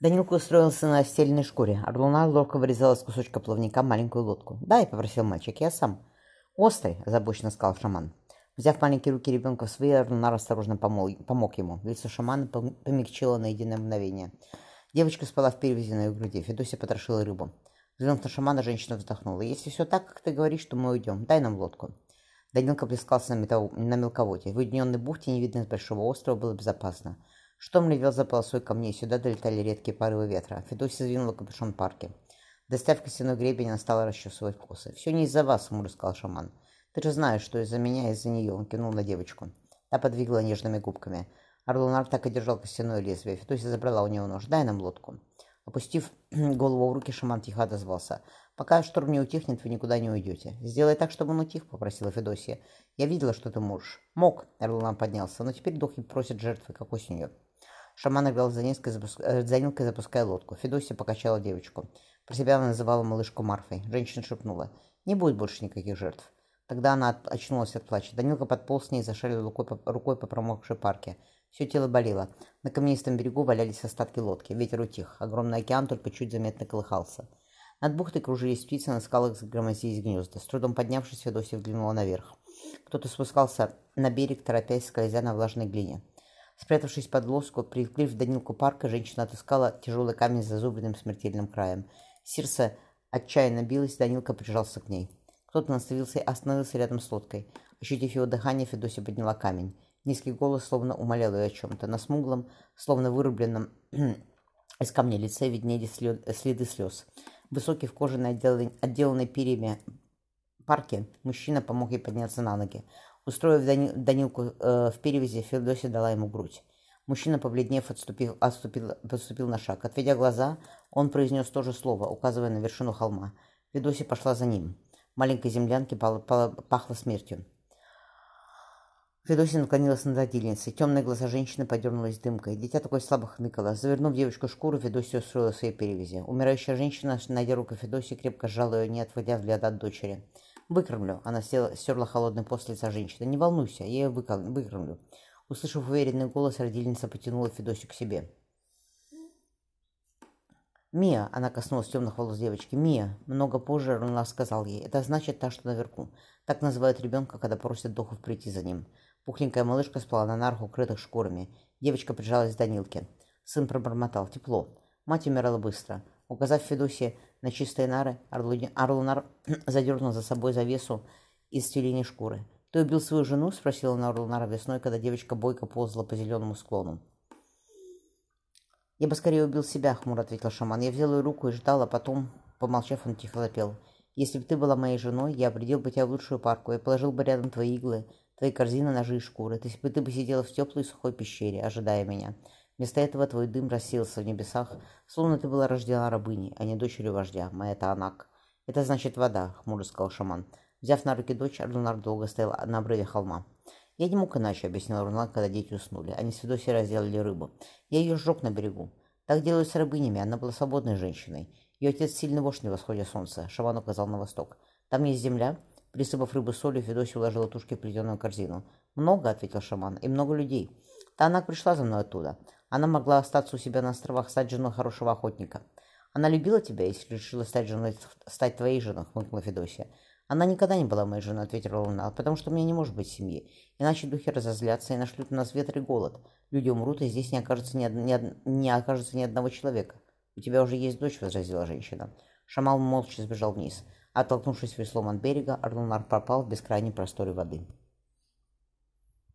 Данилка устроился на стельной шкуре, а Луна ловко вырезала из кусочка плавника маленькую лодку. «Дай», — попросил мальчик, — «я сам». «Острый», — озабоченно сказал шаман. Взяв маленькие руки ребенка в свои, Арнунар осторожно помог, помог ему. Лицо шамана помягчило на единое мгновение. Девочка спала в перевязи на ее груди. Федосия потрошила рыбу. Взглянув на шамана, женщина вздохнула. «Если все так, как ты говоришь, то мы уйдем. Дай нам лодку». Данилка плескался на, метал... на мелководье. В уединенной бухте, не видно с большого острова, было безопасно. Шторм ревел за полосой камней, сюда долетали редкие порывы ветра. Федосия сдвинула капюшон парки. Достав костяной гребень, она стала расчесывать косы. «Все не из-за вас», — хмуро сказал шаман. «Ты же знаешь, что из-за меня, из-за нее», — он кивнул на девочку. Та подвигла нежными губками. Орлунар так и держал костяное лезвие. Федосия забрала у него нож. «Дай нам лодку». Опустив голову в руки, шаман тихо отозвался. «Пока шторм не утихнет, вы никуда не уйдете. Сделай так, чтобы он утих», — попросила Федосия. «Я видела, что ты можешь». «Мог», — Орлунар поднялся, «но теперь духи просят жертвы, как осенью». Шаман играл за Нилкой, запуск... Э, за Нилкой, запуская лодку. Федосия покачала девочку. Про себя она называла малышку Марфой. Женщина шепнула. «Не будет больше никаких жертв». Тогда она очнулась от плача. Данилка подполз с ней и зашарил рукой по, рукой по промокшей парке. Все тело болело. На каменистом берегу валялись остатки лодки. Ветер утих. Огромный океан только чуть заметно колыхался. Над бухтой кружились птицы, на скалах загромоздились гнезда. С трудом поднявшись, Федосия взглянула наверх. Кто-то спускался на берег, торопясь, скользя на влажной глине. Спрятавшись под лоску, приклеив Данилку парка, женщина отыскала тяжелый камень с зазубренным смертельным краем. Сердце отчаянно билось, Данилка прижался к ней. Кто-то остановился, остановился рядом с лодкой. Ощутив его дыхание, Федосия подняла камень. Низкий голос словно умолял ее о чем-то. На смуглом, словно вырубленном из камня лице виднели следы слез. Высокий в кожаной, отделанной перьями парке, мужчина помог ей подняться на ноги. Устроив Дани... Данилку э, в перевязи, Феодосия дала ему грудь. Мужчина, побледнев, отступил, отступил, отступил на шаг. Отведя глаза, он произнес то же слово, указывая на вершину холма. Федосия пошла за ним. Маленькой землянке пахло смертью. Федосия наклонилась над родильницей. Темные глаза женщины подернулись дымкой. Дитя такой слабо хныкало. Завернув девочку шкуру, Федосия устроила свои перевязи. Умирающая женщина, найдя руку Федосии, крепко сжала ее, не отводя взгляд от дочери. «Выкормлю!» Она села, стерла холодный пост лица женщины. «Не волнуйся, я ее выкормлю!» Услышав уверенный голос, родильница потянула Федосию к себе. «Мия!» — она коснулась темных волос девочки. «Мия!» — много позже Руна сказал ей. «Это значит та, что наверху. Так называют ребенка, когда просят духов прийти за ним». Пухленькая малышка спала на нарах, укрытых шкурами. Девочка прижалась к Данилке. Сын пробормотал. «Тепло». Мать умирала быстро. Указав Федосии на чистые нары, Орлунар задернул за собой завесу из тюленей шкуры. «Ты убил свою жену?» — спросила на Орлунара весной, когда девочка бойко ползала по зеленому склону. «Я бы скорее убил себя», — хмуро ответил шаман. Я взял ее руку и ждал, а потом, помолчав, он тихо запел. «Если бы ты была моей женой, я определил бы тебя в лучшую парку и положил бы рядом твои иглы, твои корзины, ножи и шкуры. Ты, ты бы сидела в теплой сухой пещере, ожидая меня. Вместо этого твой дым рассеялся в небесах, словно ты была рождена рабыней, а не дочерью вождя, моя Таанак. Это значит вода, хмуро сказал шаман. Взяв на руки дочь, Ардунар долго стоял на обрыве холма. Я не мог иначе, объяснил Ардунар, когда дети уснули. Они с Федосией разделали рыбу. Я ее сжег на берегу. Так делают с рабынями, она была свободной женщиной. Ее отец сильный вождь на восходе солнца, шаман указал на восток. Там есть земля. Присыпав рыбу солью, Федосия уложила тушки в плетеную корзину. «Много», — ответил шаман, — «и много людей. Танак пришла за мной оттуда. Она могла остаться у себя на островах, стать женой хорошего охотника. Она любила тебя, если решила стать женой, стать твоей женой, хмыкнула Федосия. Она никогда не была моей женой, ответила Луна, потому что у меня не может быть семьи. Иначе духи разозлятся и нашлют на нас ветер и голод. Люди умрут, и здесь не окажется ни, од... ни, од... не окажется ни одного человека. У тебя уже есть дочь, возразила женщина. Шамал молча сбежал вниз. Оттолкнувшись веслом от берега, Арлунар пропал в бескрайней просторе воды.